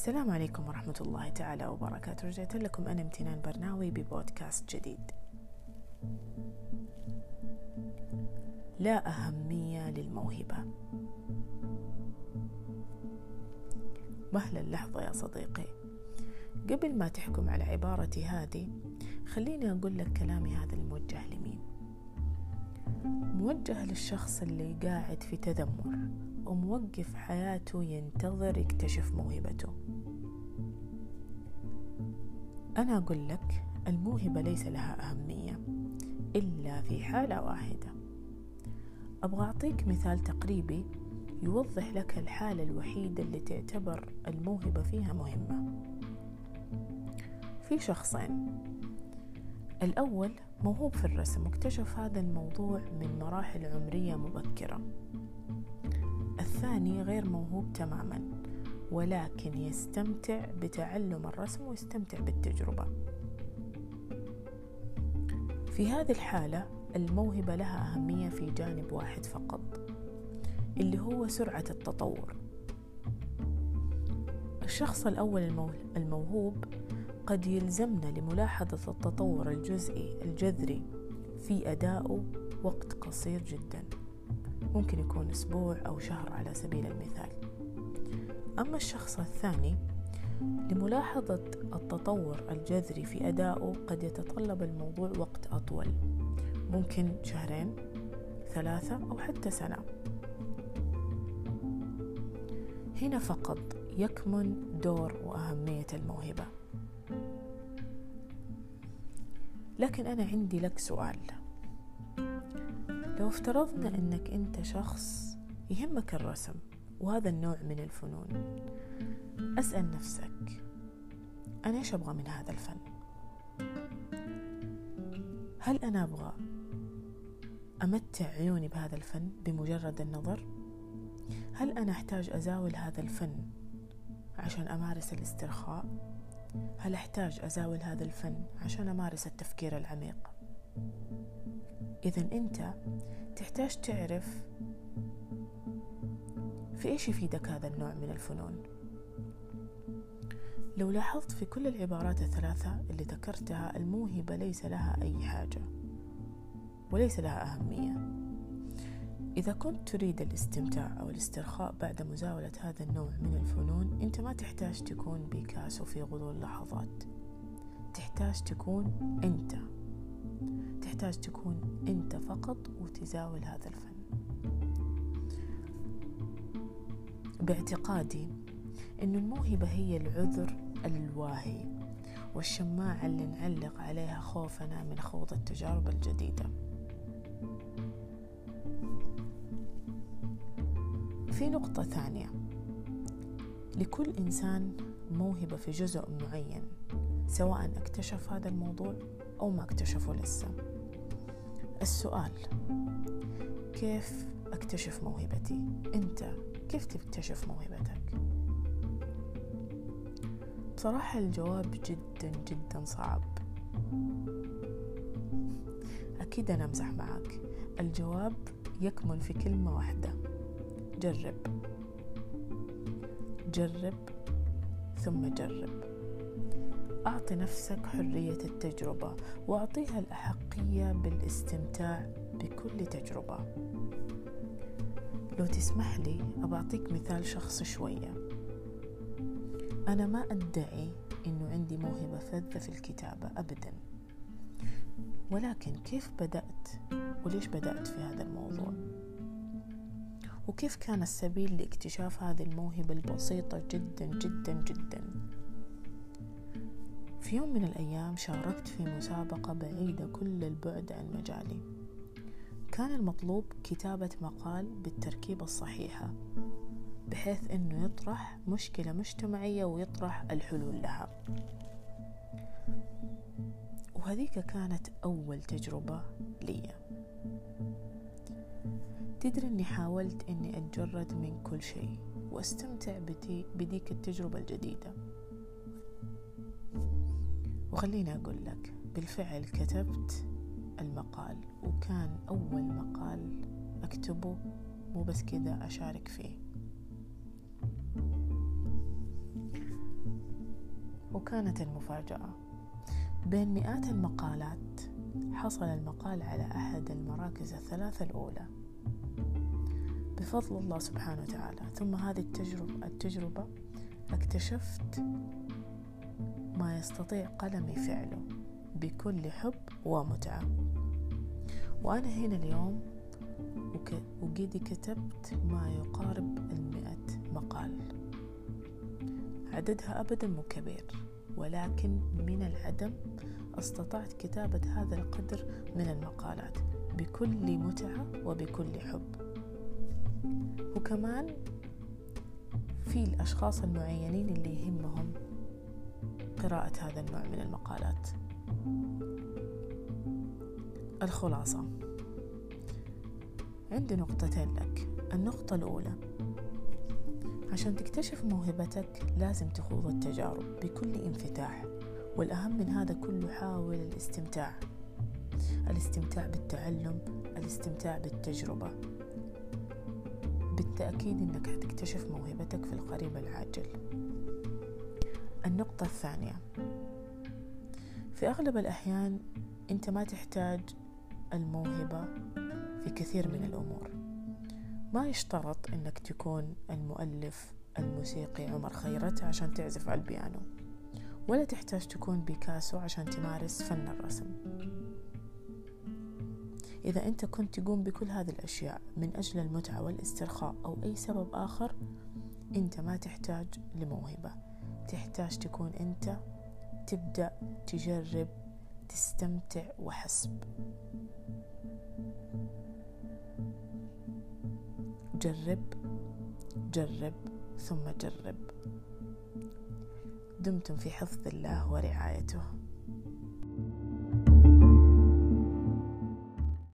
السلام عليكم ورحمة الله تعالى وبركاته. رجعت لكم أنا امتنان برناوي ببودكاست جديد. لا أهمية للموهبة. مهلا اللحظة يا صديقي. قبل ما تحكم على عبارتي هذه خليني أقول لك كلامي هذا الموجه لمين موجه للشخص اللي قاعد في تذمر. وموقف حياته ينتظر يكتشف موهبته. أنا أقول لك الموهبة ليس لها أهمية إلا في حالة واحدة. أبغى أعطيك مثال تقريبي يوضح لك الحالة الوحيدة اللي تعتبر الموهبة فيها مهمة. في شخصين. الأول موهوب في الرسم واكتشف هذا الموضوع من مراحل عمرية مبكرة. الثاني غير موهوب تماما ولكن يستمتع بتعلم الرسم ويستمتع بالتجربة. في هذه الحالة الموهبة لها أهمية في جانب واحد فقط اللي هو سرعة التطور. الشخص الأول الموهوب قد يلزمنا لملاحظة التطور الجزئي الجذري في أدائه وقت قصير جدا. ممكن يكون أسبوع أو شهر على سبيل المثال. أما الشخص الثاني لملاحظة التطور الجذري في أدائه قد يتطلب الموضوع وقت أطول. ممكن شهرين ثلاثة أو حتى سنة. هنا فقط يكمن دور وأهمية الموهبة. لكن أنا عندي لك سؤال. لو افترضنا أنك أنت شخص يهمك الرسم وهذا النوع من الفنون أسأل نفسك أنا إيش أبغى من هذا الفن؟ هل أنا أبغى أمتع عيوني بهذا الفن بمجرد النظر؟ هل أنا أحتاج أزاول هذا الفن عشان أمارس الاسترخاء؟ هل أحتاج أزاول هذا الفن عشان أمارس التفكير العميق؟ إذا أنت تحتاج تعرف في إيش يفيدك هذا النوع من الفنون. لو لاحظت في كل العبارات الثلاثة اللي ذكرتها الموهبة ليس لها أي حاجة وليس لها أهمية. إذا كنت تريد الاستمتاع أو الاسترخاء بعد مزاولة هذا النوع من الفنون أنت ما تحتاج تكون بيكاسو في غضون اللحظات تحتاج تكون أنت. تحتاج تكون أنت فقط وتزاول هذا الفن. باعتقادي أن الموهبة هي العذر الواهي والشماعة اللي نعلق عليها خوفنا من خوض التجارب الجديدة. في نقطة ثانية. لكل إنسان موهبة في جزء معين سواء اكتشف هذا الموضوع أو ما اكتشفه لسه. السؤال كيف أكتشف موهبتي؟ أنت كيف تكتشف موهبتك؟ بصراحة الجواب جدا جدا صعب. أكيد أنا أمزح معك. الجواب يكمن في كلمة واحدة. جرب. جرب ثم جرب. أعطي نفسك حرية التجربة وأعطيها الأحقية بالاستمتاع بكل تجربة. لو تسمح لي أبعطيك مثال شخصي شوية. أنا ما أدعي أنه عندي موهبة فذة في الكتابة أبدا. ولكن كيف بدأت وليش بدأت في هذا الموضوع؟ وكيف كان السبيل لاكتشاف هذه الموهبة البسيطة جدا جدا جدا؟ في يوم من الأيام شاركت في مسابقة بعيدة كل البعد عن مجالي. كان المطلوب كتابة مقال بالتركيبة الصحيحة بحيث أنه يطرح مشكلة مجتمعية ويطرح الحلول لها. وهذيك كانت أول تجربة لي تدري أني حاولت أني أتجرد من كل شيء وأستمتع بديك التجربة الجديدة. وخليني أقول لك بالفعل كتبت المقال وكان أول مقال أكتبه مو بس كذا أشارك فيه. وكانت المفاجأة. بين مئات المقالات حصل المقال على أحد المراكز الثلاثة الأولى. بفضل الله سبحانه وتعالى ثم هذه التجربة, التجربة اكتشفت ما يستطيع قلمي فعله بكل حب ومتعة. وأنا هنا اليوم وقد كتبت ما يقارب المئة مقال. عددها أبدا مو كبير ولكن من العدم استطعت كتابة هذا القدر من المقالات بكل متعة وبكل حب. وكمان في الأشخاص المعينين اللي يهمهم قراءة هذا النوع من المقالات. الخلاصة. عندي نقطتين لك. النقطة الأولى. عشان تكتشف موهبتك لازم تخوض التجارب بكل انفتاح والأهم من هذا كله حاول الاستمتاع. الاستمتاع بالتعلم الاستمتاع بالتجربة. بالتأكيد أنك حتكتشف موهبتك في القريب العاجل. النقطة الثانية. في أغلب الأحيان أنت ما تحتاج الموهبة في كثير من الأمور. ما يشترط أنك تكون المؤلف الموسيقي عمر خيرت عشان تعزف على البيانو. ولا تحتاج تكون بيكاسو عشان تمارس فن الرسم. إذا أنت كنت تقوم بكل هذه الأشياء من أجل المتعة والاسترخاء أو أي سبب آخر أنت ما تحتاج لموهبة. تحتاج تكون أنت تبدأ تجرب تستمتع وحسب. جرب جرب ثم جرب. دمتم في حفظ الله ورعايته.